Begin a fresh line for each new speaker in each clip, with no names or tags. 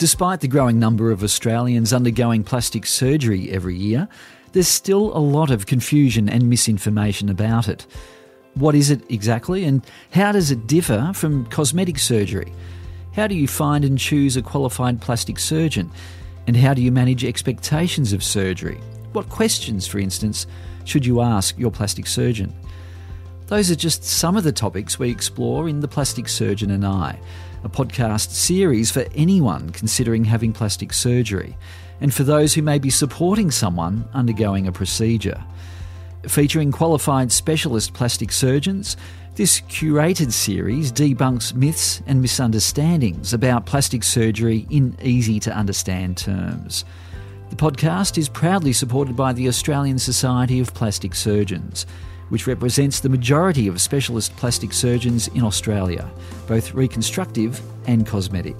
Despite the growing number of Australians undergoing plastic surgery every year, there's still a lot of confusion and misinformation about it. What is it exactly, and how does it differ from cosmetic surgery? How do you find and choose a qualified plastic surgeon? And how do you manage expectations of surgery? What questions, for instance, should you ask your plastic surgeon? Those are just some of the topics we explore in The Plastic Surgeon and I, a podcast series for anyone considering having plastic surgery, and for those who may be supporting someone undergoing a procedure. Featuring qualified specialist plastic surgeons, this curated series debunks myths and misunderstandings about plastic surgery in easy to understand terms. The podcast is proudly supported by the Australian Society of Plastic Surgeons, which represents the majority of specialist plastic surgeons in Australia, both reconstructive and cosmetic.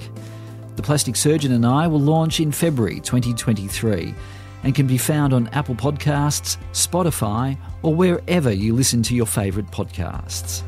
The Plastic Surgeon and I will launch in February 2023 and can be found on Apple Podcasts, Spotify, or wherever you listen to your favourite podcasts.